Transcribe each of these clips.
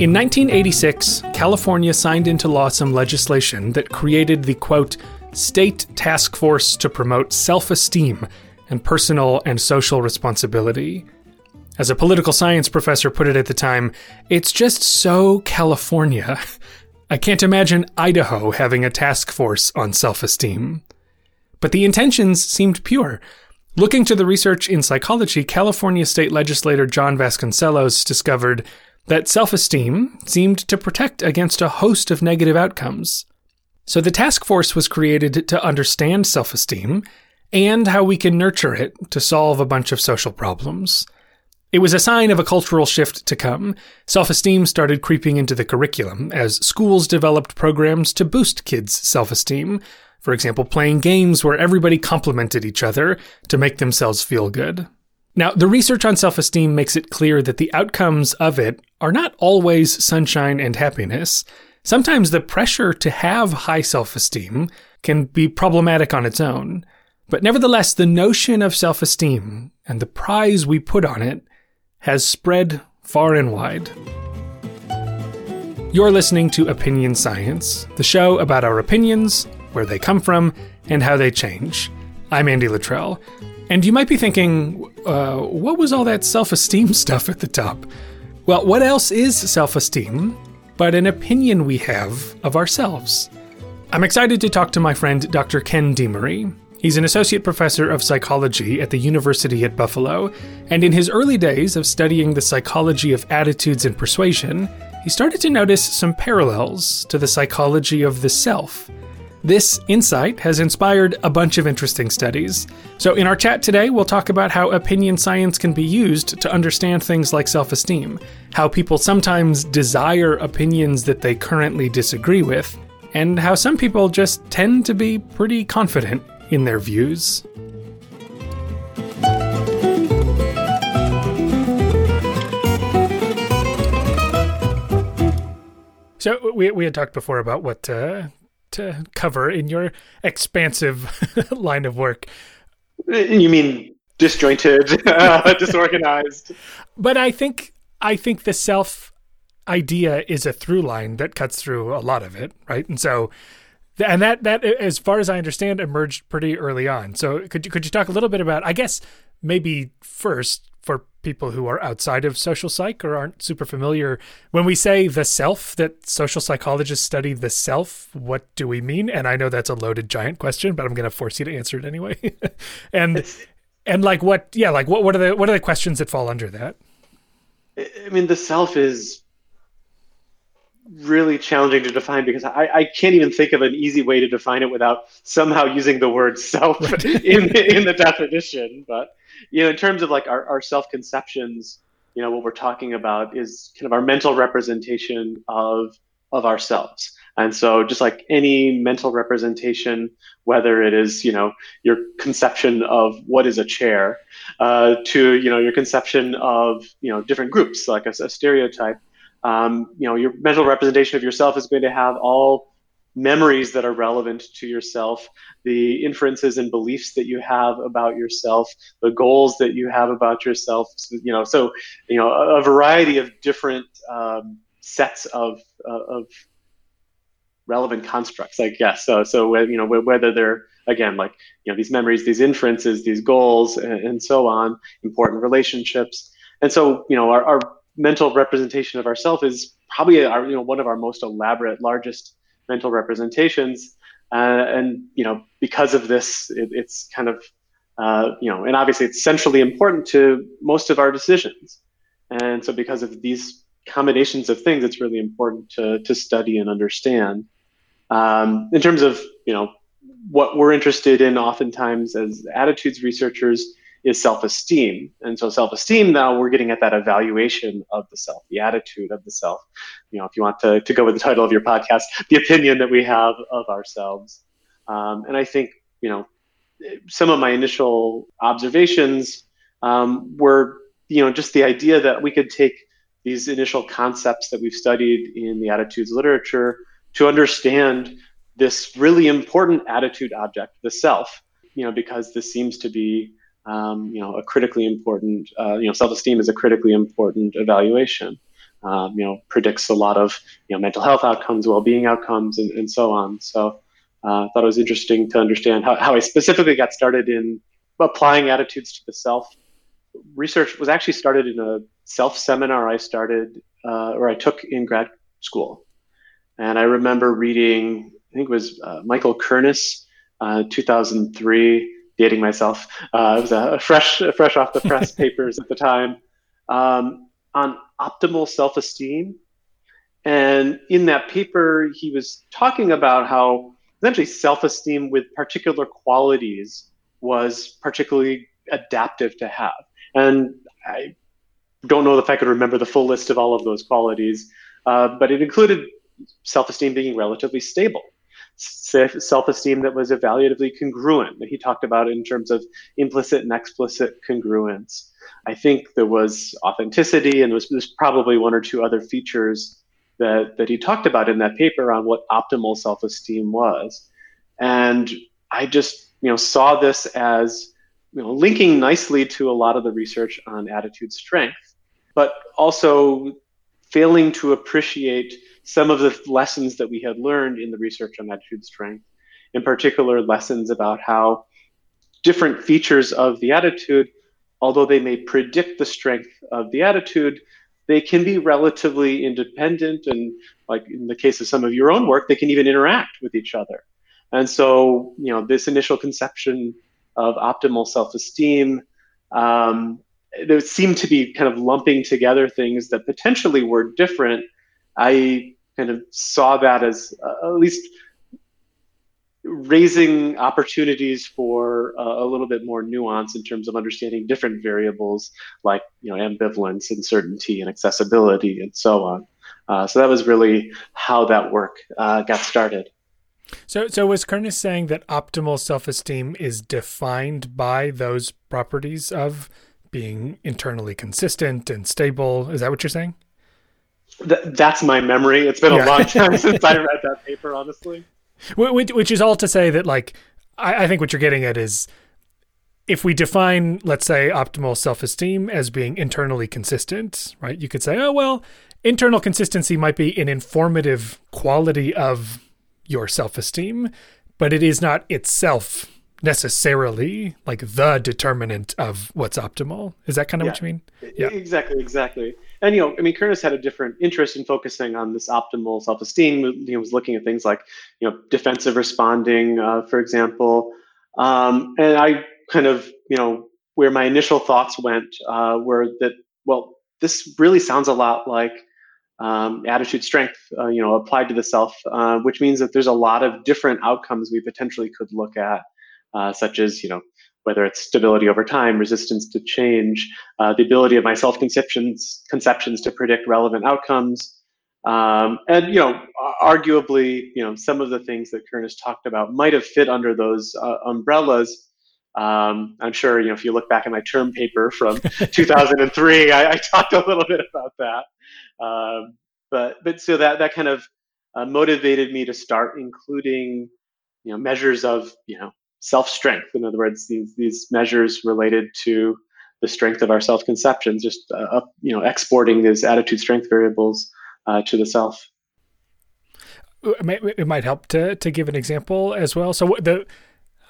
In 1986, California signed into law some legislation that created the quote, State Task Force to Promote Self Esteem and Personal and Social Responsibility. As a political science professor put it at the time, it's just so California. I can't imagine Idaho having a task force on self esteem. But the intentions seemed pure. Looking to the research in psychology, California state legislator John Vasconcellos discovered that self esteem seemed to protect against a host of negative outcomes. So the task force was created to understand self esteem and how we can nurture it to solve a bunch of social problems. It was a sign of a cultural shift to come. Self esteem started creeping into the curriculum as schools developed programs to boost kids' self esteem, for example, playing games where everybody complimented each other to make themselves feel good. Now, the research on self esteem makes it clear that the outcomes of it are not always sunshine and happiness. Sometimes the pressure to have high self esteem can be problematic on its own. But nevertheless, the notion of self esteem and the prize we put on it has spread far and wide. You're listening to Opinion Science, the show about our opinions, where they come from, and how they change. I'm Andy Luttrell. And you might be thinking, uh, what was all that self esteem stuff at the top? Well, what else is self esteem but an opinion we have of ourselves? I'm excited to talk to my friend Dr. Ken DeMarree. He's an associate professor of psychology at the University at Buffalo, and in his early days of studying the psychology of attitudes and persuasion, he started to notice some parallels to the psychology of the self. This insight has inspired a bunch of interesting studies. So, in our chat today, we'll talk about how opinion science can be used to understand things like self esteem, how people sometimes desire opinions that they currently disagree with, and how some people just tend to be pretty confident in their views. So we we had talked before about what to, to cover in your expansive line of work. You mean disjointed, uh, disorganized? But I think I think the self idea is a through line that cuts through a lot of it, right? And so and that that as far as I understand emerged pretty early on. So could you could you talk a little bit about I guess maybe first people who are outside of social psych or aren't super familiar when we say the self that social psychologists study the self what do we mean and I know that's a loaded giant question but I'm going to force you to answer it anyway. and and like what yeah like what what are the what are the questions that fall under that? I mean the self is really challenging to define because I, I can't even think of an easy way to define it without somehow using the word self in, in the definition. But, you know, in terms of like our, our self conceptions, you know, what we're talking about is kind of our mental representation of, of ourselves. And so just like any mental representation, whether it is, you know, your conception of what is a chair, uh, to, you know, your conception of, you know, different groups, like a, a stereotype, um, you know, your mental representation of yourself is going to have all memories that are relevant to yourself, the inferences and beliefs that you have about yourself, the goals that you have about yourself. So, You know, so you know a, a variety of different um, sets of uh, of relevant constructs, I guess. So so you know whether they're again like you know these memories, these inferences, these goals, and, and so on, important relationships, and so you know our, our mental representation of ourself is probably our, you know one of our most elaborate, largest mental representations. Uh, and you know because of this, it, it's kind of uh, you know, and obviously it's centrally important to most of our decisions. And so because of these combinations of things, it's really important to to study and understand. Um, in terms of you know what we're interested in, oftentimes as attitudes researchers is self-esteem. And so self-esteem now we're getting at that evaluation of the self the attitude of the self. You know if you want to, to go with the title of your podcast the opinion that we have of ourselves. Um, and i think you know some of my initial observations um, were you know just the idea that we could take these initial concepts that we've studied in the attitudes literature to understand this really important attitude object the self you know because this seems to be um, you know, a critically important, uh, you know, self-esteem is a critically important evaluation. um, you know, predicts a lot of you know mental health outcomes, well-being outcomes, and, and so on. So uh, I thought it was interesting to understand how, how I specifically got started in applying attitudes to the self. Research was actually started in a self seminar I started uh, or I took in grad school, and I remember reading. I think it was uh, Michael Kernis, uh, 2003 dating myself. Uh, it was a, fresh, fresh off the press papers at the time um, on optimal self-esteem. And in that paper, he was talking about how essentially self-esteem with particular qualities was particularly adaptive to have. And I don't know if I could remember the full list of all of those qualities, uh, but it included self-esteem being relatively stable self-esteem that was evaluatively congruent that he talked about in terms of implicit and explicit congruence. I think there was authenticity and there's probably one or two other features that, that he talked about in that paper on what optimal self-esteem was. And i just you know saw this as you know linking nicely to a lot of the research on attitude strength but also failing to appreciate some of the lessons that we had learned in the research on attitude strength, in particular, lessons about how different features of the attitude, although they may predict the strength of the attitude, they can be relatively independent. And, like in the case of some of your own work, they can even interact with each other. And so, you know, this initial conception of optimal self esteem. Um, there seemed to be kind of lumping together things that potentially were different I kind of saw that as uh, at least raising opportunities for uh, a little bit more nuance in terms of understanding different variables like you know ambivalence, uncertainty, and accessibility, and so on. Uh, so that was really how that work uh, got started. So, so was Kernis saying that optimal self-esteem is defined by those properties of being internally consistent and stable? Is that what you're saying? Th- that's my memory. It's been yeah. a long time since I read that paper, honestly. Which, which is all to say that, like, I, I think what you're getting at is if we define, let's say, optimal self esteem as being internally consistent, right? You could say, oh, well, internal consistency might be an informative quality of your self esteem, but it is not itself necessarily like the determinant of what's optimal. Is that kind of yeah. what you mean? Yeah, exactly, exactly. And you know, I mean, Kernis had a different interest in focusing on this optimal self-esteem. He was looking at things like you know defensive responding, uh, for example. Um, and I kind of you know where my initial thoughts went uh, were that well, this really sounds a lot like um, attitude strength, uh, you know, applied to the self, uh, which means that there's a lot of different outcomes we potentially could look at uh, such as you know whether it's stability over time, resistance to change, uh, the ability of my self-conceptions conceptions to predict relevant outcomes, um, and you know arguably you know some of the things that Kernis talked about might have fit under those uh, umbrellas. Um, I'm sure you know if you look back at my term paper from 2003, I, I, talked a little bit about that. Um, but but so that that kind of uh, motivated me to start including you know measures of you know self strength. In other words, these these measures related to the strength of our self conceptions, just uh, up, you know, exporting these attitude strength variables uh, to the self. It might help to to give an example as well. So the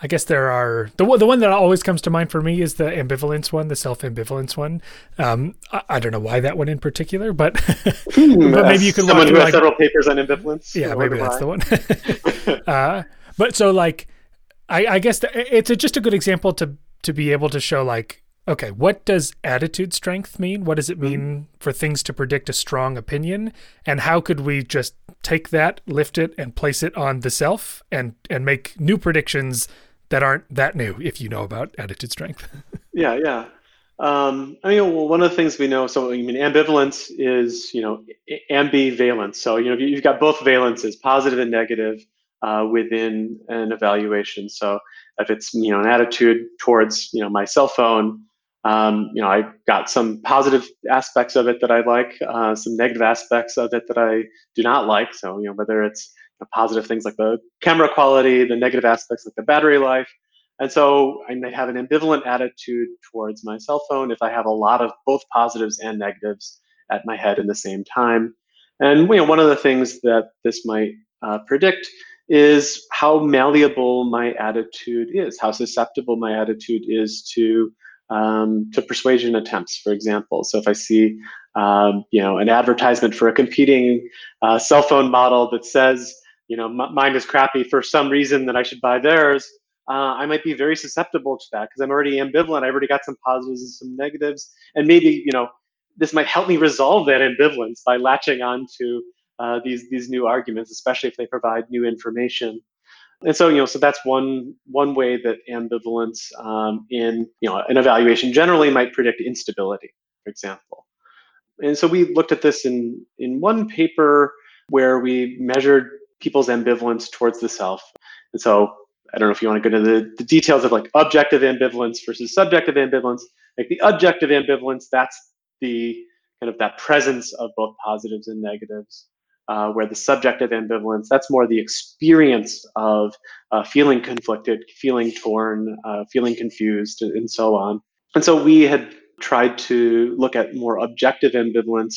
I guess there are the the one that always comes to mind for me is the ambivalence one, the self ambivalence one. Um, I, I, don't know why that one in particular, but, hmm, but maybe you can. Someone who has like, several papers on ambivalence. Yeah, maybe that's the one. uh, but so like I, I guess it's a, just a good example to to be able to show like okay what does attitude strength mean what does it mean mm-hmm. for things to predict a strong opinion and how could we just take that lift it and place it on the self and and make new predictions that aren't that new if you know about attitude strength yeah yeah um, I mean, well, one of the things we know, so I mean, ambivalence is, you know, ambivalence. So, you know, you've got both valences, positive and negative uh, within an evaluation. So if it's you know an attitude towards you know my cell phone, um, you know I got some positive aspects of it that I like, uh, some negative aspects of it that I do not like. So you know whether it's positive things like the camera quality, the negative aspects like the battery life. And so I may have an ambivalent attitude towards my cell phone if I have a lot of both positives and negatives. at my head in the same time. And you know, one of the things that this might uh, predict is how malleable my attitude is, how susceptible my attitude is to um, to persuasion attempts, for example. So if I see um, you know an advertisement for a competing uh, cell phone model that says you know mine is crappy for some reason that I should buy theirs, uh, I might be very susceptible to that because I'm already ambivalent. I've already got some positives and some negatives, and maybe you know this might help me resolve that ambivalence by latching on to uh, these these new arguments, especially if they provide new information. And so, you know, so that's one one way that ambivalence um, in you know an evaluation generally might predict instability, for example. And so we looked at this in in one paper where we measured people's ambivalence towards the self. And so I don't know if you want to go into the, the details of like objective ambivalence versus subjective ambivalence. Like the objective ambivalence, that's the kind of that presence of both positives and negatives. Uh, where the subjective ambivalence, that's more the experience of uh, feeling conflicted, feeling torn, uh, feeling confused, and so on. And so we had tried to look at more objective ambivalence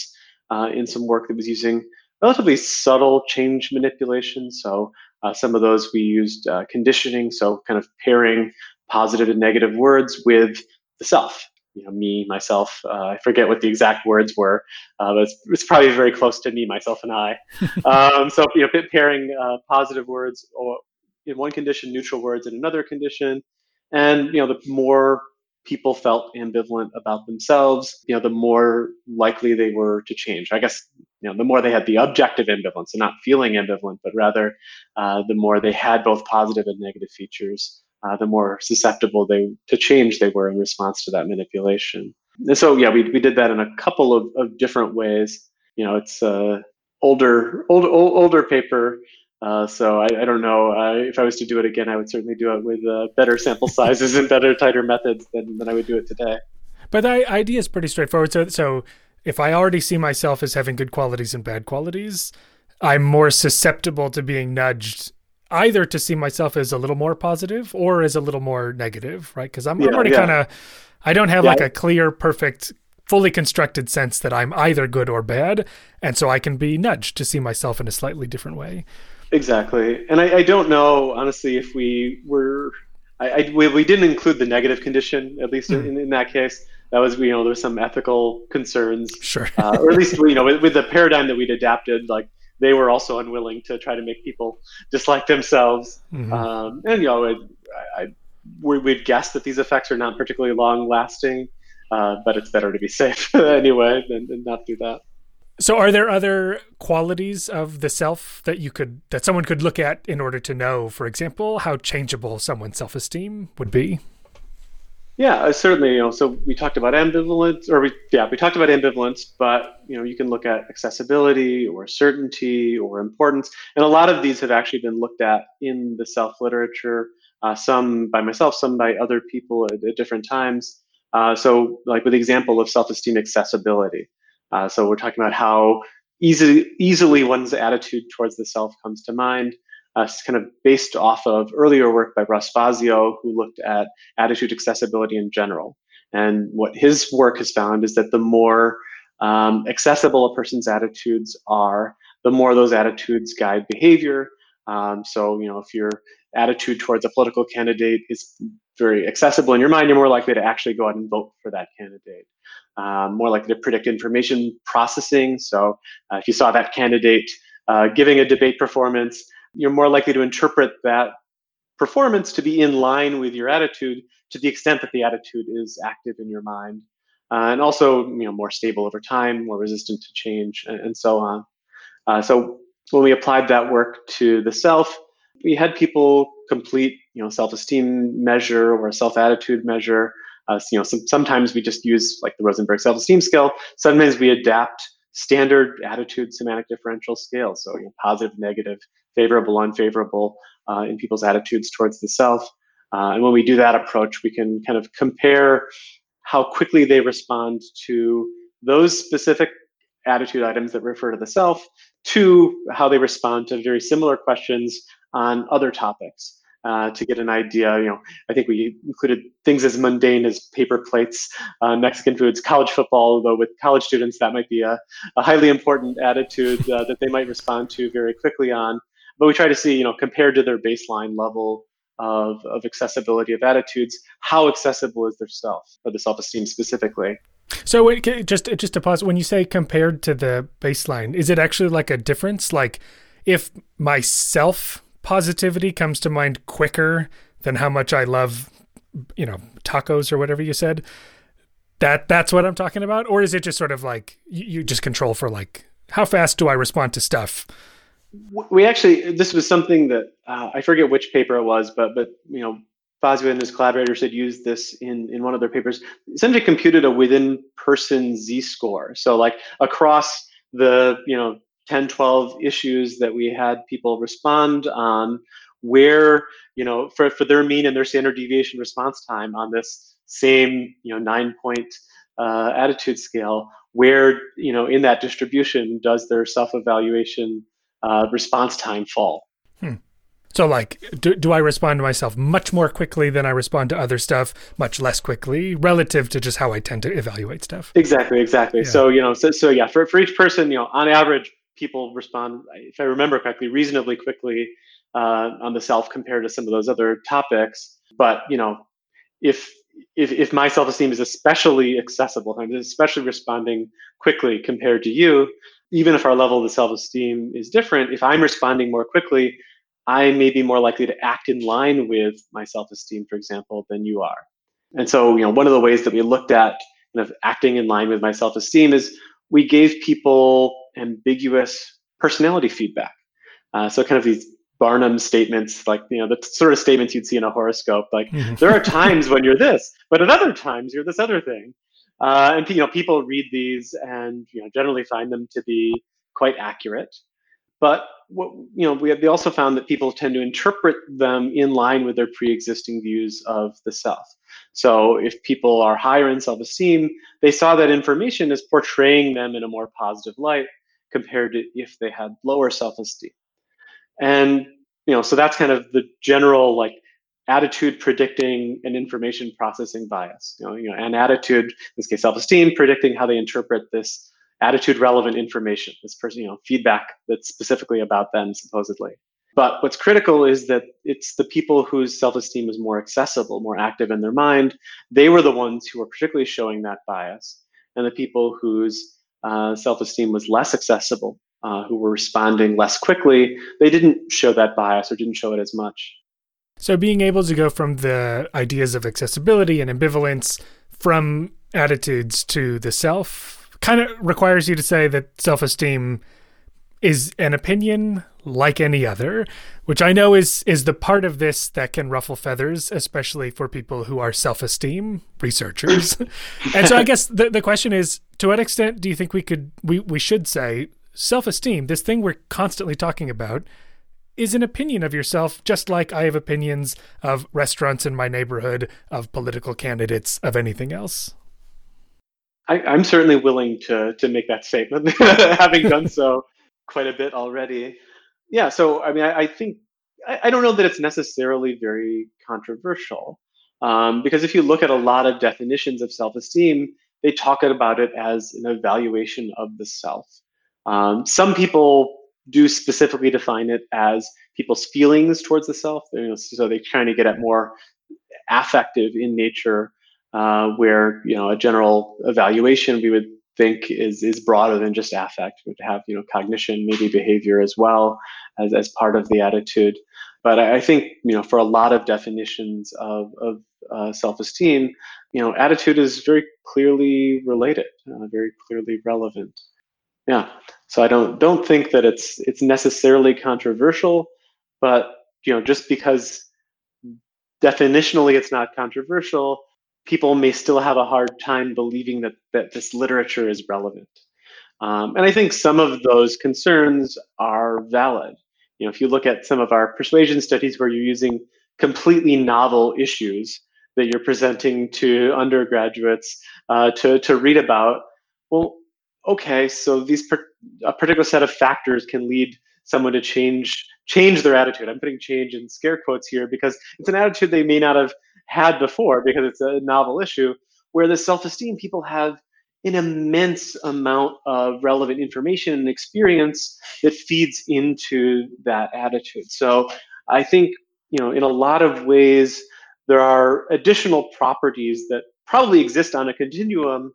uh, in some work that was using relatively subtle change manipulation. So uh, some of those we used uh, conditioning, so kind of pairing positive and negative words with the self. You know, me, myself. Uh, I forget what the exact words were, uh, but it's, it's, probably very close to me, myself, and I. um, so you know, pairing uh, positive words or in one condition, neutral words in another condition, and you know, the more people felt ambivalent about themselves, you know, the more likely they were to change. I guess you know, the more they had the objective ambivalence and not feeling ambivalent, but rather uh, the more they had both positive and negative features, uh, the more susceptible they to change they were in response to that manipulation. And so, yeah, we, we did that in a couple of, of different ways. You know, it's a older, old, old, older paper. Uh, so I, I, don't know uh, if I was to do it again, I would certainly do it with uh, better sample sizes and better, tighter methods than, than I would do it today. But the idea is pretty straightforward. So, so if I already see myself as having good qualities and bad qualities, I'm more susceptible to being nudged either to see myself as a little more positive or as a little more negative, right? Because I'm, yeah, I'm, already yeah. kind of, I don't have yeah. like a clear, perfect, fully constructed sense that I'm either good or bad. And so I can be nudged to see myself in a slightly different way. Exactly. And I, I don't know, honestly, if we were, I, I we, we, didn't include the negative condition, at least mm. in, in that case that was you know there's some ethical concerns sure uh, or at least you know with, with, the paradigm that we'd adapted like they were also unwilling to try to make people dislike themselves. Mm-hmm. um, and you know I, I, we'd guess that these effects are not particularly long lasting uh, but it's better to be safe anyway than, than not do that. So are there other qualities of the self that you could that someone could look at in order to know for example how changeable someone's self-esteem would be yeah, uh, certainly. You know, so we talked about ambivalence, or we yeah, we talked about ambivalence, but you know, you can look at accessibility or certainty or importance, and a lot of these have actually been looked at in the self literature. Uh, some by myself, some by other people at, at different times. Uh, so, like with the example of self-esteem accessibility. Uh, so we're talking about how easy, easily one's attitude towards the self comes to mind uh, kind of based off of earlier work by Russ Fazio, who looked at attitude accessibility in general. And what his work has found is that the more um, accessible a person's attitudes are, the more those attitudes guide behavior. Um, so, you know, if your attitude towards a political candidate is very accessible in your mind, you're more likely to actually go out and vote for that candidate. Um, more likely to predict information processing. So, uh, if you saw that candidate uh, giving a debate performance, you're more likely to interpret that performance to be in line with your attitude to the extent that the attitude is active in your mind. Uh, and also, you know, more stable over time, more resistant to change, and, and so on. Uh, so when we applied that work to the self, we had people complete, you know, self-esteem measure or a self-attitude measure. Uh, you know, some, sometimes we just use like the Rosenberg self-esteem scale. Sometimes we adapt standard attitude semantic differential scales, so you know, positive, negative, favorable, unfavorable uh, in people's attitudes towards the self. Uh, and when we do that approach, we can kind of compare how quickly they respond to those specific attitude items that refer to the self to how they respond to very similar questions on other topics. uh, to get an idea. You know, I think we included things as mundane as paper plates, uh, Mexican foods, college football. Though with college students, that might be a, a highly important attitude uh, that they might respond to very quickly on. But we try to see, you know, compared to their baseline level of, of accessibility of attitudes, how accessible is their self or the self-esteem specifically. So wait, just just to pause, when you say compared to the baseline, is it actually like a difference? Like if my self positivity comes to mind quicker than how much I love, you know, tacos or whatever you said, that that's what I'm talking about, or is it just sort of like you, you just control for like how fast do I respond to stuff? We actually this was something that uh, I forget which paper it was, but but you know Fazio and his collaborators had used this in, in one of their papers, essentially computed a within person z-score. So like across the, you know, 10, 12 issues that we had people respond on where, you know, for, for their mean and their standard deviation response time on this same, you know, nine point uh, attitude scale, where, you know, in that distribution does their self-evaluation uh, response time fall? Hmm. So, like, do, do I respond to myself much more quickly than I respond to other stuff, much less quickly, relative to just how I tend to evaluate stuff? Exactly, exactly. Yeah. So, you know, so, so yeah, for, for each person, you know, on average, people respond, if I remember correctly, reasonably quickly uh, on the self compared to some of those other topics. But, you know, if if, if my self-esteem is especially accessible, I'm especially responding quickly compared to you, even if our level of self-esteem is different, if I'm responding more quickly, I may be more likely to act in line with my self-esteem, for example, than you are. And so, you know, one of the ways that we looked at kind of acting in line with my self-esteem is we gave people ambiguous personality feedback. Uh, so kind of these Barnum statements, like you know, the sort of statements you'd see in a horoscope. Like mm-hmm. there are times when you're this, but at other times you're this other thing. Uh, and you know, people read these and you know generally find them to be quite accurate. But what, you know, we have, they also found that people tend to interpret them in line with their pre-existing views of the self. So if people are higher in self-esteem, they saw that information as portraying them in a more positive light compared to if they had lower self-esteem. And you know, so that's kind of the general like attitude predicting an information processing bias. You know, you know, an attitude, in this case, self-esteem, predicting how they interpret this attitude relevant information, this person, you know, feedback that's specifically about them, supposedly. But what's critical is that it's the people whose self-esteem is more accessible, more active in their mind. They were the ones who were particularly showing that bias, and the people whose uh, self-esteem was less accessible, uh, who were responding less quickly, they didn't show that bias or didn't show it as much. So being able to go from the ideas of accessibility and ambivalence from attitudes to the self kind of requires you to say that self esteem is an opinion like any other, which I know is is the part of this that can ruffle feathers, especially for people who are self-esteem researchers. and so I guess the the question is, to what extent do you think we could we, we should say self-esteem, this thing we're constantly talking about, is an opinion of yourself, just like I have opinions of restaurants in my neighborhood, of political candidates, of anything else? I, am certainly willing to to make that statement, having done so quite a bit already. Yeah, so I mean, I, I think I, I, don't know that it's necessarily very controversial, um, because if you look at a lot of definitions of self-esteem, they talk about it as an evaluation of the self. Um, some people do specifically define it as people's feelings towards the self. You know, so they're trying to get at more affective in nature uh, where you know a general evaluation we would think is is broader than just affect. would have you know cognition, maybe behavior as well as as part of the attitude. But I, I think you know for a lot of definitions of of uh, self-esteem, you know, attitude is very clearly related, uh, very clearly relevant. Yeah. So I don't don't think that it's it's necessarily controversial, but you know, just because definitionally it's not controversial people may still have a hard time believing that, that this literature is relevant. Um, and I think some of those concerns are valid. You know, if you look at some of our persuasion studies where you're using completely novel issues that you're presenting to undergraduates uh, to, to read about, well, okay, so these per- a particular set of factors can lead someone to change change their attitude. I'm putting change in scare quotes here because it's an attitude they may not have had before because it's a novel issue. Where the self-esteem people have an immense amount of relevant information and experience that feeds into that attitude. So I think you know in a lot of ways there are additional properties that probably exist on a continuum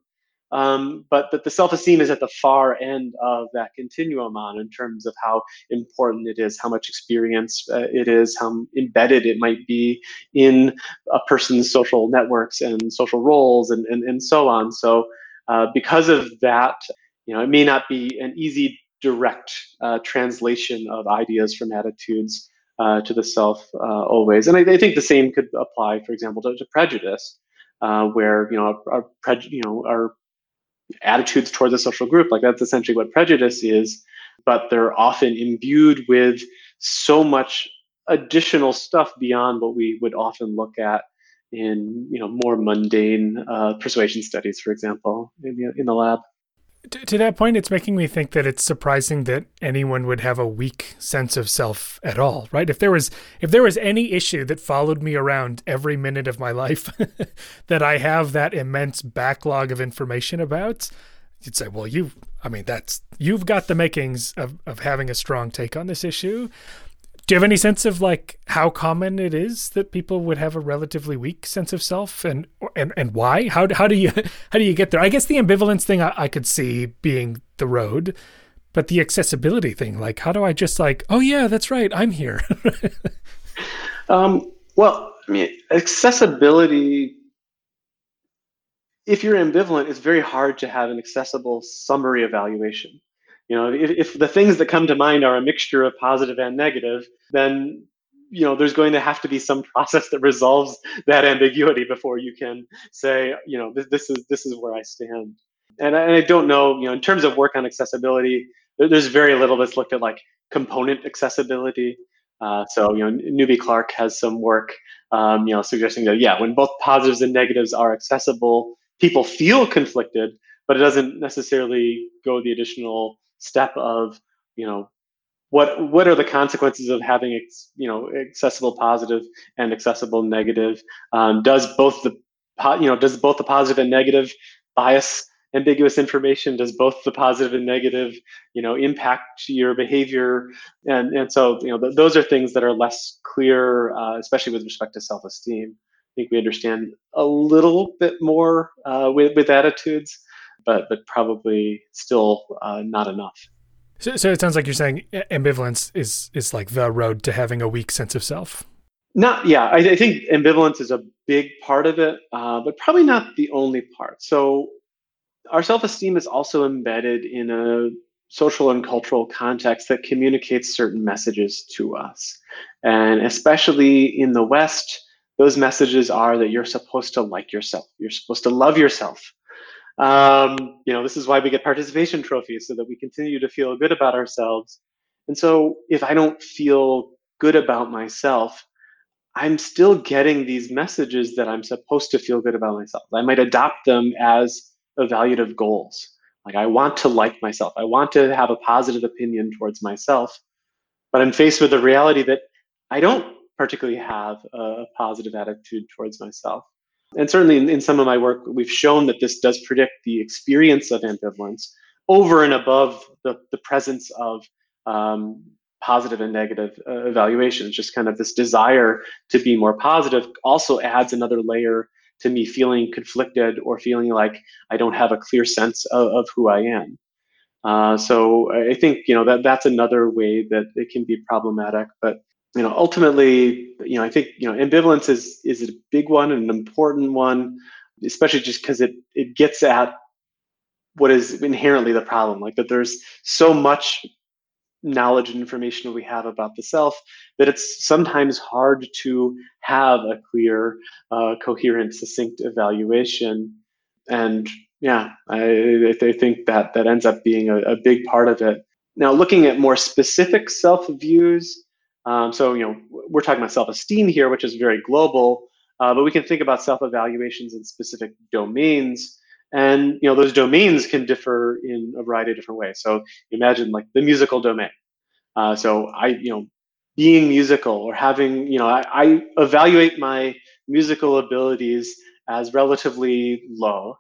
um, but that the self-esteem is at the far end of that continuum on in terms of how important it is, how much experience uh, it is, how embedded it might be in a person's social networks and social roles and, and, and so on. So uh, because of that, you know, it may not be an easy direct uh, translation of ideas from attitudes uh, to the self uh, always. And I, I, think the same could apply, for example, to, to prejudice, uh, where you know our, our you know our attitudes towards a social group. Like that's essentially what prejudice is, but they're often imbued with so much additional stuff beyond what we would often look at in you know more mundane uh, persuasion studies, for example, in the, in the lab to that point, it's making me think that it's surprising that anyone would have a weak sense of self at all, right? If there was if there was any issue that followed me around every minute of my life that I have that immense backlog of information about, you'd say, well, you I mean, that's you've got the makings of of having a strong take on this issue do you have any sense of like how common it is that people would have a relatively weak sense of self and and, and why? How, how do you how do you get there? I guess the ambivalence thing I, I could see being the road but the accessibility thing like how do i just like oh yeah that's right i'm here. Um, well i mean accessibility if you're ambivalent it's very hard to have an accessible summary evaluation you know, if, if the things that come to mind are a mixture of positive and negative, then you know there's going to have to be some process that resolves that ambiguity before you can say, you know, this, this is this is where I stand. And I, and I don't know, you know, in terms of work on accessibility, there's very little that's looked at like component accessibility. Uh, so you know, Newby Clark has some work, um, you know, suggesting that yeah, when both positives and negatives are accessible, people feel conflicted, but it doesn't necessarily go the additional step of you know what what are the consequences of having you know accessible positive and accessible negative? Um, does both the you know does both the positive and negative bias ambiguous information? Does both the positive and negative you know impact your behavior? And and so you know th- those are things that are less clear uh, especially with respect to self-esteem. I think we understand a little bit more uh, with with attitudes but but probably still uh, not enough. So, so it sounds like you're saying ambivalence is is like the road to having a weak sense of self. Not yeah, I, I think ambivalence is a big part of it, uh, but probably not the only part. So our self-esteem is also embedded in a social and cultural context that communicates certain messages to us, and especially in the West, those messages are that you're supposed to like yourself, you're supposed to love yourself, um, you know, this is why we get participation trophies so that we continue to feel good about ourselves. And so if I don't feel good about myself, I'm still getting these messages that I'm supposed to feel good about myself. I might adopt them as evaluative goals. Like I want to like myself. I want to have a positive opinion towards myself. But I'm faced with the reality that I don't particularly have a positive attitude towards myself. And certainly in, in some of my work, we've shown that this does predict the experience of ambivalence over and above the, the presence of um, positive and negative uh, evaluations. Just kind of this desire to be more positive also adds another layer to me feeling conflicted or feeling like I don't have a clear sense of, of who I am. Uh, so I think you know that that's another way that it can be problematic. But you know, ultimately, you know, I think you know, ambivalence is is a big one and an important one, especially just because it it gets at what is inherently the problem, like that there's so much knowledge and information we have about the self that it's sometimes hard to have a clear, uh, coherent, succinct evaluation. And yeah, I, I think that that ends up being a, a big part of it. Now, looking at more specific self views, um, so, you know, we're talking about self-esteem here, which is very global, uh, but we can think about self-evaluations in specific domains. And, you know, those domains can differ in a variety of different ways. So imagine like the musical domain. Uh, so I, you know, being musical or having, you know, I, I evaluate my musical abilities as relatively low,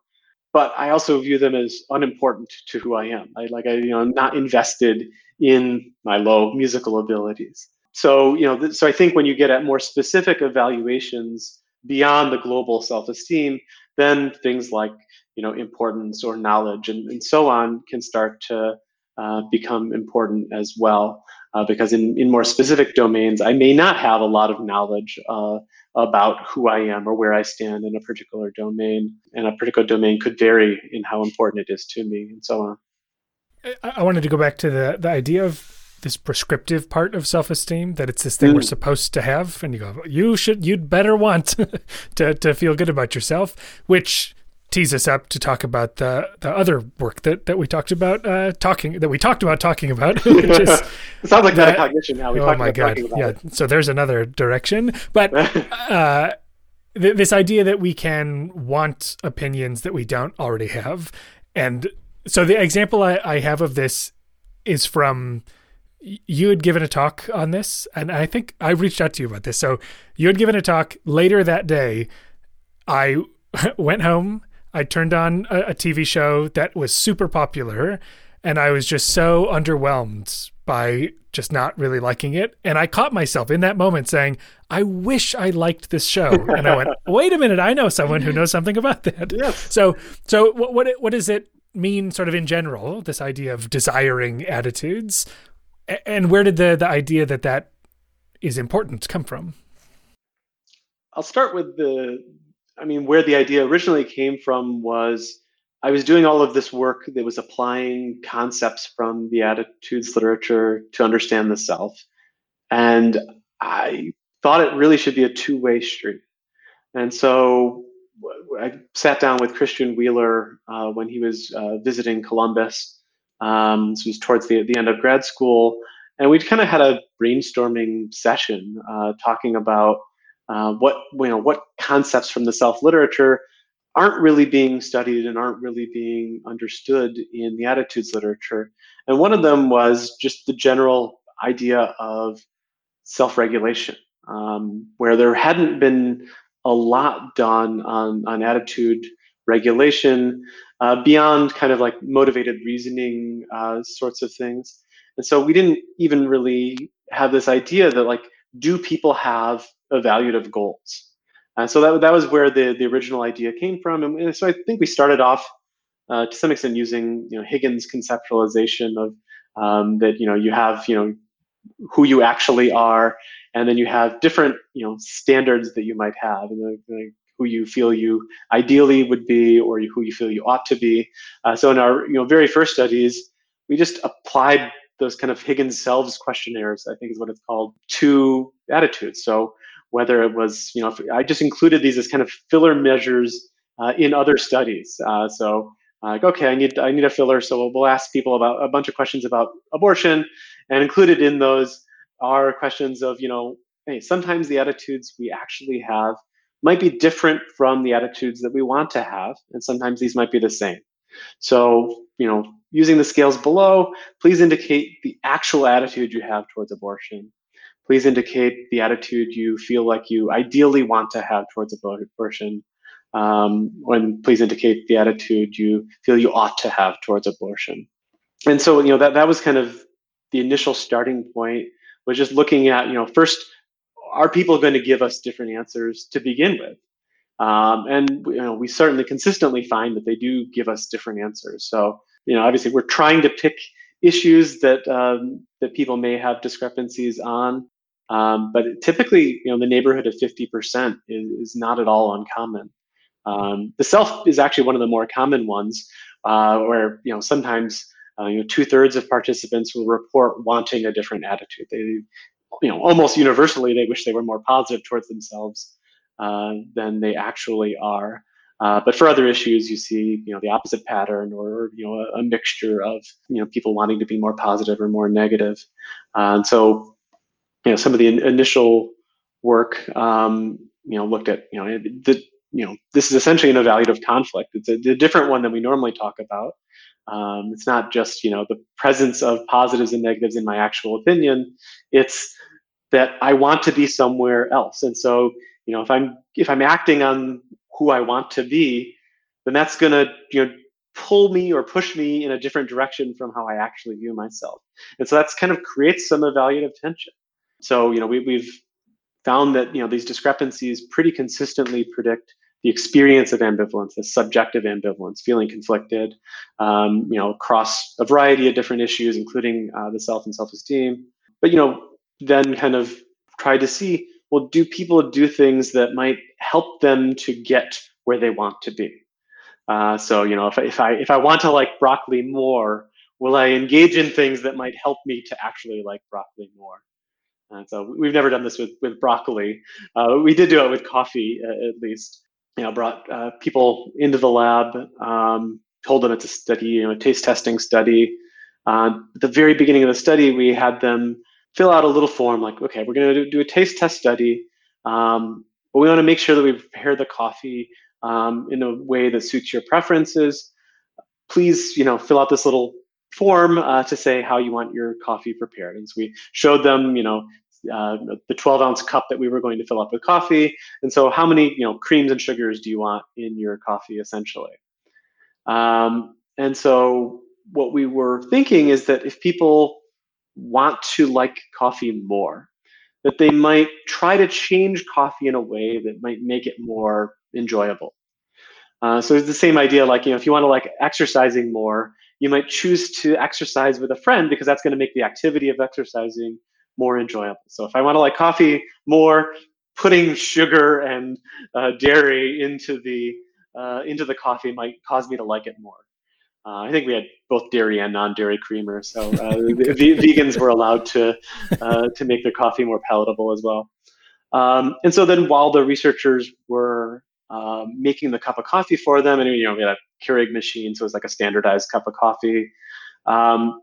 but I also view them as unimportant to who I am. I like I, you know, I'm not invested in my low musical abilities. So, you know, so I think when you get at more specific evaluations beyond the global self-esteem, then things like, you know, importance or knowledge and, and so on can start to uh, become important as well. Uh, because in, in more specific domains, I may not have a lot of knowledge uh, about who I am or where I stand in a particular domain. And a particular domain could vary in how important it is to me and so on. I wanted to go back to the, the idea of this prescriptive part of self-esteem that it's this thing mm. we're supposed to have and you go you should you'd better want to to feel good about yourself which tease us up to talk about the the other work that that we talked about uh, talking that we talked about talking about. Which is it sounds like that, metacognition now. We oh my god! Yeah. It. So there's another direction, but uh, th- this idea that we can want opinions that we don't already have, and so the example I, I have of this is from you had given a talk on this, and I think I reached out to you about this. So you had given a talk later that day. I went home I turned on a, a TV show that was super popular, and I was just so underwhelmed by just not really liking it. And I caught myself in that moment saying, I wish I liked this show. And I went, wait a minute, I know someone who knows something about that. Yes. So, so what, what, what does it mean sort of in general, this idea of desiring attitudes? And where did the, the idea that that is important come from? I'll start with the I mean, where the idea originally came from was I was doing all of this work that was applying concepts from the attitudes literature to understand the self. And I thought it really should be a two way street. And so I sat down with Christian Wheeler uh, when he was uh, visiting Columbus. Um, this was towards the, the end of grad school. And we kind of had a brainstorming session uh, talking about uh, what you know what concepts from the self literature aren't really being studied and aren't really being understood in the attitudes literature. And one of them was just the general idea of self-regulation, um, where there hadn't been a lot done on, on attitude regulation uh, beyond kind of like motivated reasoning uh, sorts of things. And so we didn't even really have this idea that like, do people have evaluative goals. Uh, so that, that was where the, the original idea came from. And, so I think we started off uh, to some extent using you know, Higgins conceptualization of um, that you know you have you know who you actually are, and then you have different you know standards that you might have, and who you feel you ideally would be, or who you feel you ought to be. Uh, so in our you know very first studies, we just applied those kind of Higgins selves questionnaires, I think is what it's called, to attitudes. So whether it was, you know, I just included these as kind of filler measures uh, in other studies. Uh, so like, okay, I need I need a filler, so we'll, ask people about a bunch of questions about abortion, and included in those are questions of, you know, hey, sometimes the attitudes we actually have might be different from the attitudes that we want to have, and sometimes these might be the same. So, you know, using the scales below, please indicate the actual attitude you have towards abortion please indicate the attitude you feel like you ideally want to have towards abortion. Um, and please indicate the attitude you feel you ought to have towards abortion. And so, you know, that, that was kind of the initial starting point was just looking at, you know, first, are people going to give us different answers to begin with? Um, and you know, we certainly consistently find that they do give us different answers. So, you know, obviously we're trying to pick issues that um, that people may have discrepancies on. Um, but typically, you know, the neighborhood of 50% is, is not at all uncommon. Um, the self is actually one of the more common ones, uh, where you know sometimes uh, you know two thirds of participants will report wanting a different attitude. They, you know, almost universally, they wish they were more positive towards themselves uh, than they actually are. Uh, but for other issues, you see, you know, the opposite pattern, or you know, a, a mixture of you know people wanting to be more positive or more negative. Uh, and so, you know some of the in- initial work um, you know looked at you know the you know this is essentially an evaluative conflict it's a, a different one than we normally talk about um, it's not just you know the presence of positives and negatives in my actual opinion it's that I want to be somewhere else. And so, you know, if I'm if I'm acting on who I want to be, then that's going to you know pull me or push me in a different direction from how I actually view myself. And so that's kind of creates some evaluative tension. So, you know, we, we've found that you know these discrepancies pretty consistently predict the experience of ambivalence, the subjective ambivalence, feeling conflicted, um, you know, across a variety of different issues, including uh, the self and self-esteem. But you know, then kind of try to see, well, do people do things that might help them to get where they want to be? Uh, so you know, if, if I if I want to like broccoli more, will I engage in things that might help me to actually like broccoli more? And so we've never done this with with broccoli. Uh, we did do it with coffee, uh, at least you know, brought uh, people into the lab, um, told them it's a study, you know, a taste testing study. Uh, at the very beginning of the study, we had them fill out a little form like, okay, we're going to do a taste test study, um, but we want to make sure that we prepare the coffee um, in a way that suits your preferences. Please, you know, fill out this little form uh, to say how you want your coffee prepared. And so we showed them, you know, uh, the 12 ounce cup that we were going to fill up with coffee. And so, how many you know creams and sugars do you want in your coffee, essentially? Um, and so, what we were thinking is that if people want to like coffee more, that they might try to change coffee in a way that might make it more enjoyable. Uh, so it's the same idea, like you know, if you want to like exercising more, you might choose to exercise with a friend because that's going to make the activity of exercising more enjoyable. So if I want to like coffee more, putting sugar and uh, dairy into the uh, into the coffee might cause me to like it more. Uh, I think we had both dairy and non-dairy creamer, so uh, vegans were allowed to uh, to make their coffee more palatable as well. Um, and so then, while the researchers were um, making the cup of coffee for them, and you know we had a Keurig machine, so it was like a standardized cup of coffee. Um,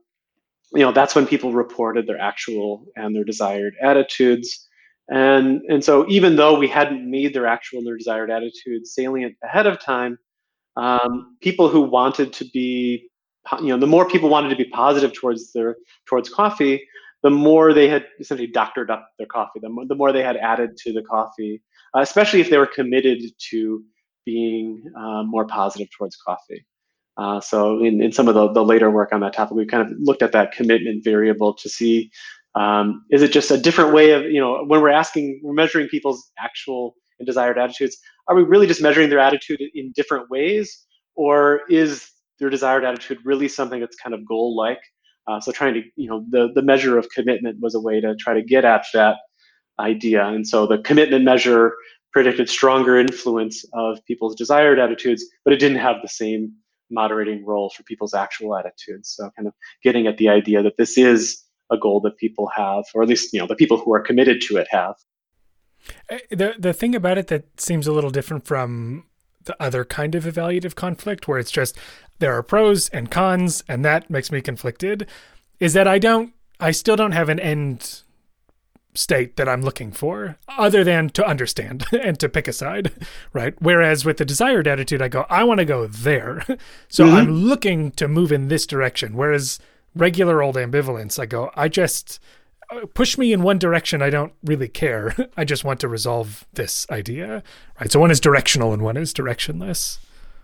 you know that's when people reported their actual and their desired attitudes. And and so even though we hadn't made their actual and their desired attitudes salient ahead of time um, people who wanted to be you know the more people wanted to be positive towards their towards coffee the more they had essentially doctored up their coffee the more, the more they had added to the coffee uh, especially if they were committed to being uh, more positive towards coffee uh, so in, in some of the, the later work on that topic, we kind of looked at that commitment variable to see um, is it just a different way of, you know, when we're asking, we're measuring people's actual and desired attitudes, are we really just measuring their attitude in different ways? Or is their desired attitude really something that's kind of goal-like? Uh, so trying to, you know, the, the measure of commitment was a way to try to get at that idea. And so the commitment measure predicted stronger influence of people's desired attitudes, but it didn't have the same moderating role for people's actual attitudes. So kind of getting at the idea that this is a goal that people have, or at least you know the people who are committed to it have. Eh, the the thing about it that seems a little different from the other kind of evaluative conflict, where it's just there are pros and cons, and that makes me conflicted, is that I don't, I still don't have an end state that I'm looking for, other than to understand and to pick a side, right? Whereas with the desired attitude, I go, I want to go there. so mm-hmm. I'm looking to move in this direction. Whereas regular old ambivalence, I go, I just uh, push me in one direction. I don't really care. I just want to resolve this idea, right? So one is directional and one is directionless.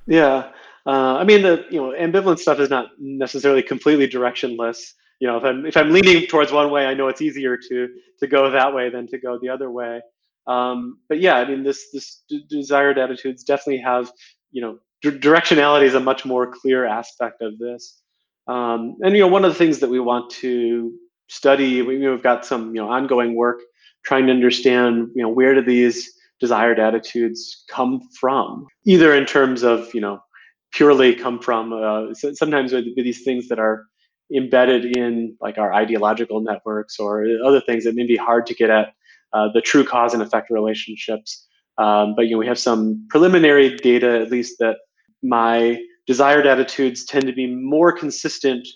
Yeah. Uh, I mean, the you know ambivalent stuff is not necessarily completely directionless you know if i'm if i'm leaning towards one way i know it's easier to to go that way than to go the other way. Um, but yeah i mean this this d- desired attitudes definitely have you know d- directionality is a much more clear aspect of this. Um, and you know one of the things that we want to study we, we've got some you know ongoing work trying to understand you know where do these desired attitudes come from? Either in terms of you know purely come from uh, sometimes these things that are embedded in like our ideological networks or other things that may be hard to get at uh, the true cause and effect relationships. Um, but you know, we have some preliminary data, at least, that my desired attitudes tend to be more consistent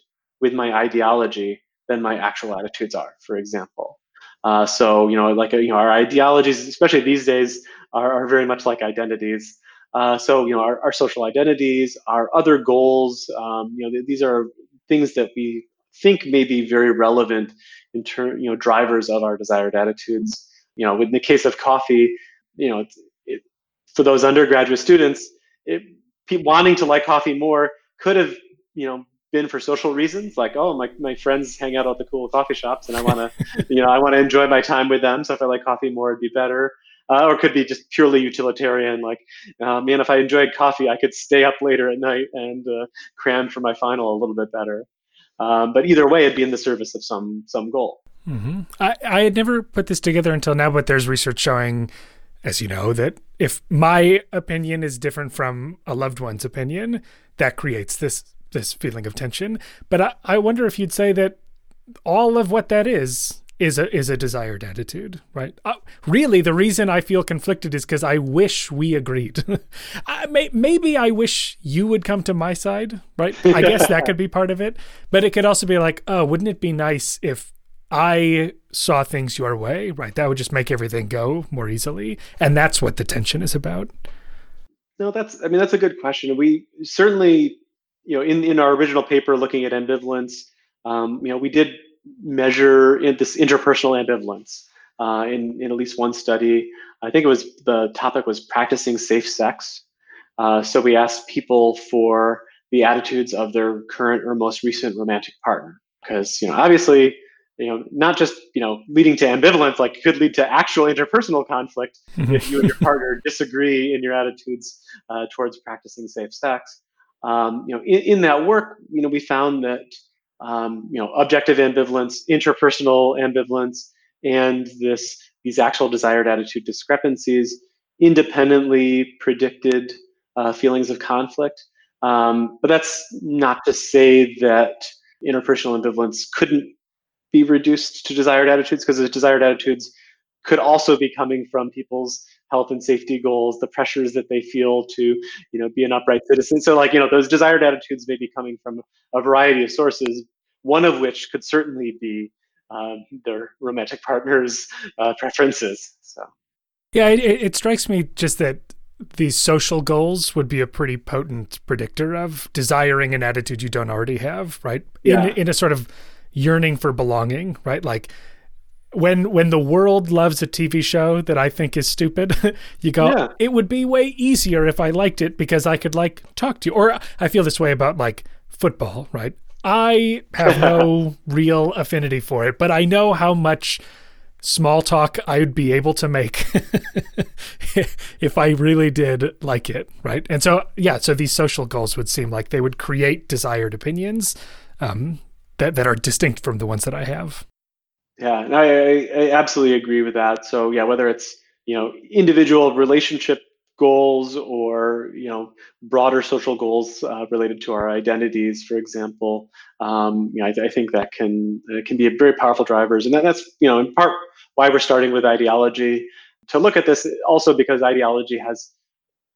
with my ideology than my actual attitudes are. For example, uh, so you know, like you know, our ideologies, especially these days, are, are very much like identities. Uh, so you know, our, our, social identities, our other goals, um, you know, th- these are things that we think may be very relevant in turn, you know, drivers of our desired attitudes. You know, in the case of coffee, you know, it, it, for those undergraduate students, it, wanting to like coffee more could have, you know, been for social reasons, like oh my my friends hang out at the cool coffee shops, and I want to, you know, I want to enjoy my time with them. So if I like coffee more, it'd be better. Uh, or could be just purely utilitarian, like uh, man, if I enjoyed coffee, I could stay up later at night and uh, cram for my final a little bit better. Um, but either way, it'd be in the service of some some goal. Mm-hmm. I, I had never put this together until now, but there's research showing, as you know, that if my opinion is different from a loved one's opinion, that creates this this feeling of tension. But I, I wonder if you'd say that all of what that is is a is a desired attitude, right? Uh, really, the reason I feel conflicted is because I wish we agreed. I, may, maybe I wish you would come to my side, right? I guess that could be part of it, but it could also be like, oh, wouldn't it be nice if I saw things your way, right? That would just make everything go more easily, and that's what the tension is about. No, that's I mean that's a good question. We certainly you know, in, in our original paper looking at ambivalence, um, you know, we did measure in this interpersonal ambivalence uh, in, in at least one study. I think it was the topic was practicing safe sex. Uh, so we asked people for the attitudes of their current or most recent romantic partner, because you know, obviously, you know, not just you know leading to ambivalence, like could lead to actual interpersonal conflict if you and your partner disagree in your attitudes uh, towards practicing safe sex um, you know, in, in, that work, you know, we found that um, you know objective ambivalence, interpersonal ambivalence, and this these actual desired attitude discrepancies independently predicted uh, feelings of conflict. Um, but that's not to say that interpersonal ambivalence couldn't be reduced to desired attitudes because the desired attitudes could also be coming from people's health and safety goals, the pressures that they feel to, you know, be an upright citizen. So like, you know, those desired attitudes may be coming from a variety of sources, one of which could certainly be um, their romantic partner's uh, preferences. So, yeah, it, it strikes me just that these social goals would be a pretty potent predictor of desiring an attitude you don't already have, right? In, in a sort of yearning for belonging, right? Like when when the world loves a TV show that I think is stupid, you go, yeah. it would be way easier if I liked it because I could like talk to you. Or I feel this way about like football, right? I have no real affinity for it, but I know how much small talk I would be able to make if I really did like it, right? And so, yeah, so these social goals would seem like they would create desired opinions um, that that are distinct from the ones that I have. Yeah, I, I absolutely agree with that. So yeah, whether it's you know individual relationship goals or you know broader social goals uh, related to our identities, for example, um, you know, I, I, think that can uh, can be very powerful drivers, and that, that's you know in part why we're starting with ideology to look at this. Also because ideology has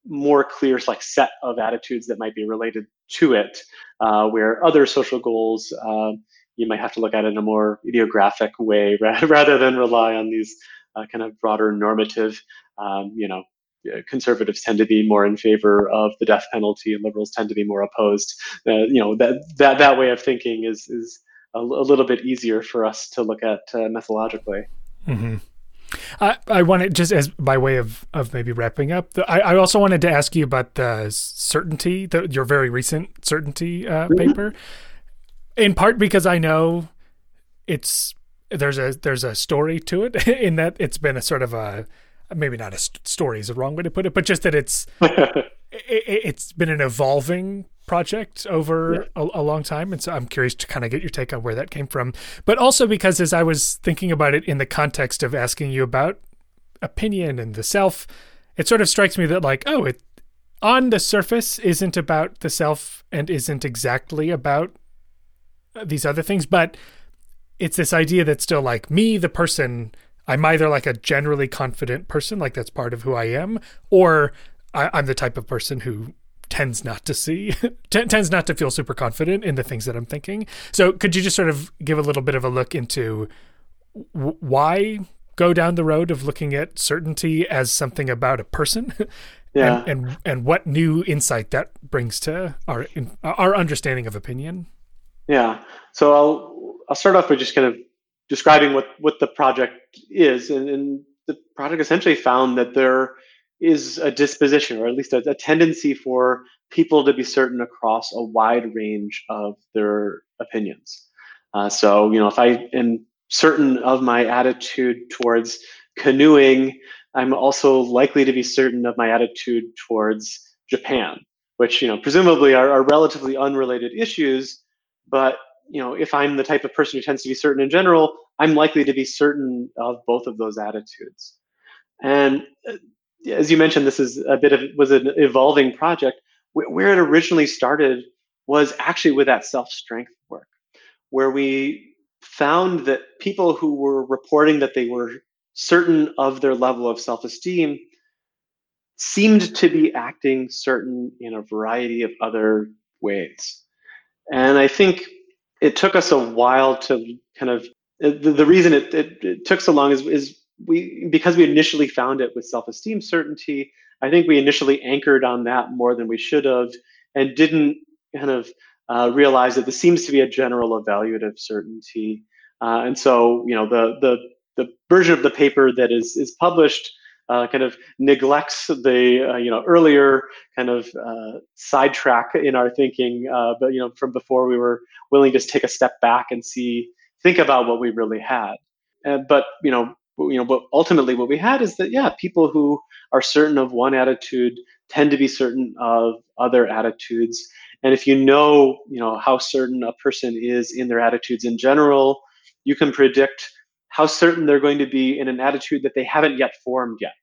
more clear like set of attitudes that might be related to it, uh, where other social goals. Uh, you might have to look at it in a more idiographic way rather than rely on these uh, kind of broader normative, um, you know, conservatives tend to be more in favor of the death penalty and liberals tend to be more opposed. Uh, you know, that, that, that way of thinking is, is a, a little bit easier for us to look at uh, methodologically. Mm-hmm. I, I wanted just as by way of, of maybe wrapping up. The, I, I also wanted to ask you about the certainty, the, your very recent certainty uh, mm-hmm. paper in part because I know it's there's a there's a story to it in that it's been a sort of a maybe not a st- story is a wrong way to put it, but just that it's it, has been an evolving project over yeah. a, a, long time, and so I'm curious to kind of get your take on where that came from. But also because as I was thinking about it in the context of asking you about opinion and the self, it sort of strikes me that like oh it on the surface isn't about the self and isn't exactly about Uh, these other things, but it's this idea that still like me, the person, I'm either like a generally confident person, like that's part of who I am, or I, am the type of person who tends not to see, t- tends not to feel super confident in the things that I'm thinking. So could you just sort of give a little bit of a look into w- why go down the road of looking at certainty as something about a person? Yeah. and, and and what new insight that brings to our our understanding of opinion. Yeah. So I'll I'll start off by just kind of describing what what the project is, and, and the project essentially found that there is a disposition, or at least a, a tendency for people to be certain across a wide range of their opinions. Uh, so, you know, if I am certain of my attitude towards canoeing, I'm also likely to be certain of my attitude towards Japan, which, you know, presumably are, are relatively unrelated issues. But, you know, if I'm the type of person who tends to be certain in general, I'm likely to be certain of both of those attitudes. And uh, as you mentioned, this is a bit of was an evolving project. Where it originally started was actually with that self strength work, where we found that people who were reporting that they were certain of their level of self esteem seemed to be acting certain in a variety of other ways. And I think it took us a while to kind of the, the reason it, it, it, took so long is, is we because we initially found it with self-esteem certainty i think we initially anchored on that more than we should have and didn't kind of uh, realize that this seems to be a general evaluative certainty. Uh, and so you know the the the version of the paper that is is published uh, kind of neglects the uh, you know earlier kind of uh, sidetrack in our thinking, uh, but you know from before we were willing to take a step back and see think about what we really had. but you know you know, but ultimately what we had is that yeah, people who are certain of one attitude tend to be certain of other attitudes. And if you know, you know, how certain a person is in their attitudes in general, you can predict how certain they're going to be in an attitude that they haven't yet formed yet.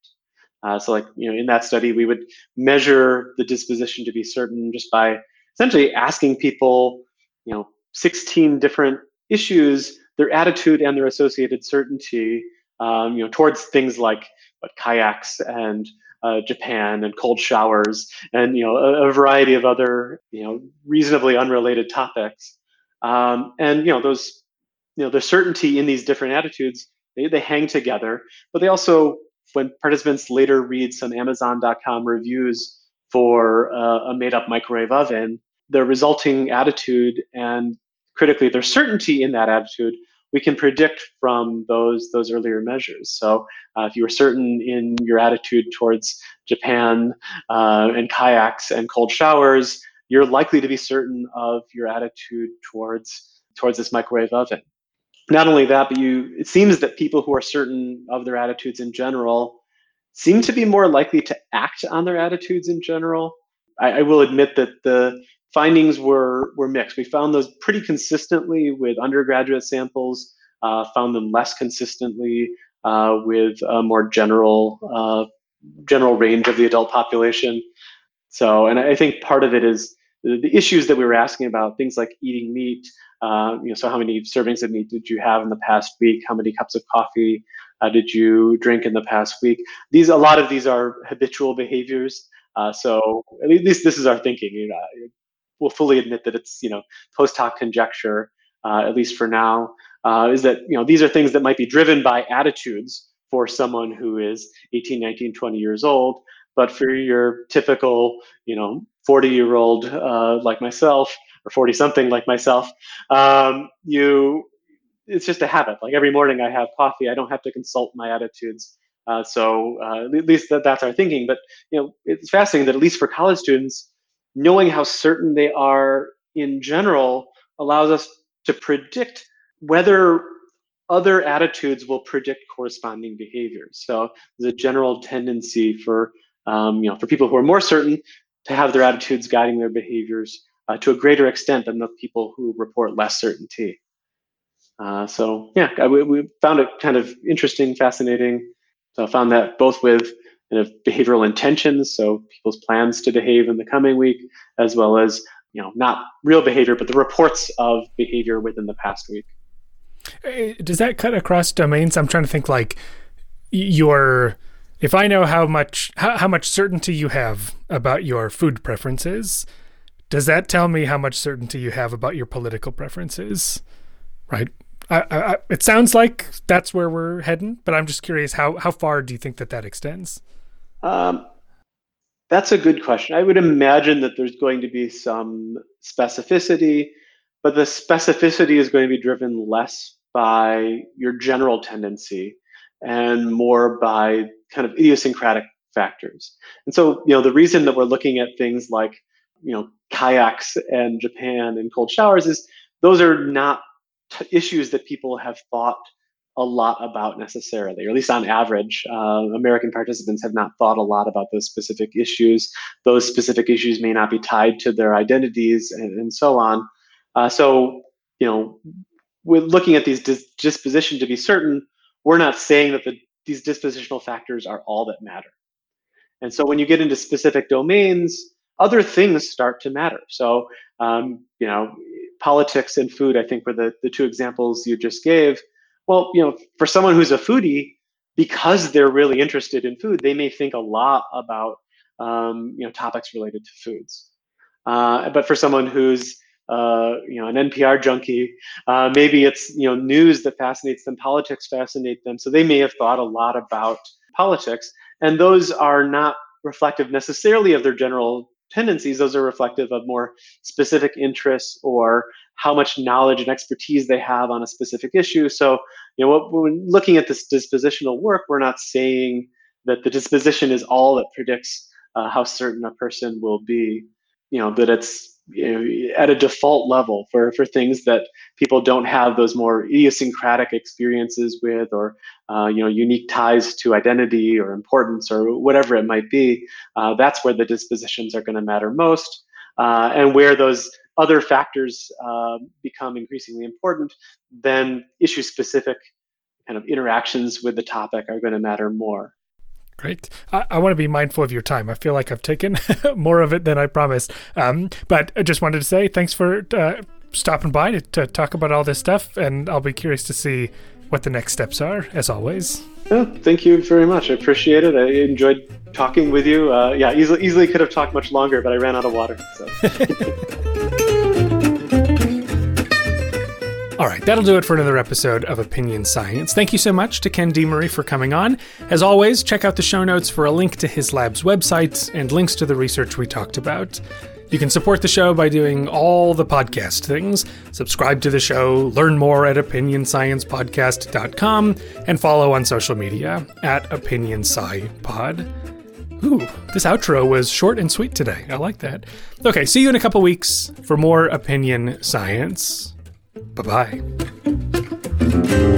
Uh, so, like you know, in that study, we would measure the disposition to be certain just by essentially asking people, you know, 16 different issues, their attitude and their associated certainty, um, you know, towards things like what, kayaks and uh, Japan and cold showers and you know a, a, variety of other you know reasonably unrelated topics. Um, and you know those you know the certainty in these different attitudes they, they hang together, but they also when participants later read some Amazon.com reviews for uh, a made-up microwave oven, their resulting attitude and critically their certainty in that attitude we can predict from those those earlier measures. So uh, if you were certain in your attitude towards Japan uh, and kayaks and cold showers, you're likely to be certain of your attitude towards towards this microwave oven. Not only that, but you it seems that people who are certain of their attitudes in general seem to be more likely to act on their attitudes in general. I, I will admit that the findings were were mixed. We found those pretty consistently with undergraduate samples, uh, found them less consistently uh, with a more general uh, general range of the adult population. So, and I think part of it is the, the issues that we were asking about, things like eating meat. Uh, you know, so how many servings of meat did you have in the past week? How many cups of coffee uh, did you drink in the past week? These, a lot of these are habitual behaviors. Uh, so at least this is our thinking. You know, will fully admit that it's you know post hoc conjecture, uh, at least for now, uh, is that you know these are things that might be driven by attitudes for someone who is 18, 19, 20 years old. But for your typical, you know, 40 year old uh, like myself, or 40 something like myself, um, you, it's just a habit. Like every morning I have coffee, I don't have to consult my attitudes. Uh, so uh, at least that, that's our thinking. But you know, it's fascinating that at least for college students, knowing how certain they are in general allows us to predict whether other attitudes will predict corresponding behaviors. So there's a general tendency for um, you know for people who are more certain to have their attitudes guiding their behaviors uh, to a greater extent than the people who report less certainty. Uh, so yeah, we, we found it kind of interesting, fascinating. So I found that both with kind of behavioral intentions, so people's plans to behave in the coming week, as well as you know not real behavior, but the reports of behavior within the past week. Eh, does that cut across domains? I'm trying to think like your if I know how much how, how much certainty you have about your food preferences, does that tell me how much certainty you have about your political preferences? Right? I, I, it sounds like that's where we're heading, but I'm just curious how how far do you think that that extends? Um, that's a good question. I would imagine that there's going to be some specificity, but the specificity is going to be driven less by your general tendency and more by kind of idiosyncratic factors. And so, you know, the reason that we're looking at things like, you know, kayaks and Japan and cold showers is those are not t- issues that people have thought a lot about necessarily, or at least on average. Uh, American participants have not thought a lot about those specific issues. Those specific issues may not be tied to their identities and, and so on. Uh, so, you know, with looking at these dis- disposition to be certain, we're not saying that the, these dispositional factors are all that matter. And so when you get into specific domains, other things start to matter. So, um, you know, politics and food, I think, were the, the two examples you just gave. Well, you know, for someone who's a foodie, because they're really interested in food, they may think a lot about um, you know topics related to foods. Uh, but for someone who's uh, you know an NPR junkie, uh, maybe it's you know news that fascinates them, politics fascinate them, so they may have thought a lot about politics, and those are not reflective necessarily of their general tendencies. Those are reflective of more specific interests or how much knowledge and expertise they have on a specific issue. So, you know, when looking at this dispositional work, we're not saying that the disposition is all that predicts uh, how certain a person will be. You know, that it's you know, at a default level for, for things that people don't have those more idiosyncratic experiences with or uh, you know unique ties to identity or importance or whatever it might be uh, that's where the dispositions are going to matter most uh, and where those other factors uh, become increasingly important then issue specific kind of interactions with the topic are going to matter more Great. I, I, want to be mindful of your time. I feel like I've taken more of it than I promised. Um, but I just wanted to say thanks for uh, stopping by to, to, talk about all this stuff. And I'll be curious to see what the next steps are, as always. Yeah, thank you very much. I appreciate it. I enjoyed talking with you. Uh, yeah, easily, easily could have talked much longer, but I ran out of water. So. All right, that'll do it for another episode of Opinion Science. Thank you so much to Ken DeMarree for coming on. As always, check out the show notes for a link to his lab's website and links to the research we talked about. You can support the show by doing all the podcast things. Subscribe to the show, learn more at opinionsciencepodcast.com, and follow on social media at OpinionSciPod. Ooh, this outro was short and sweet today. I like that. Okay, see you in a couple weeks for more opinion science. Bye bye.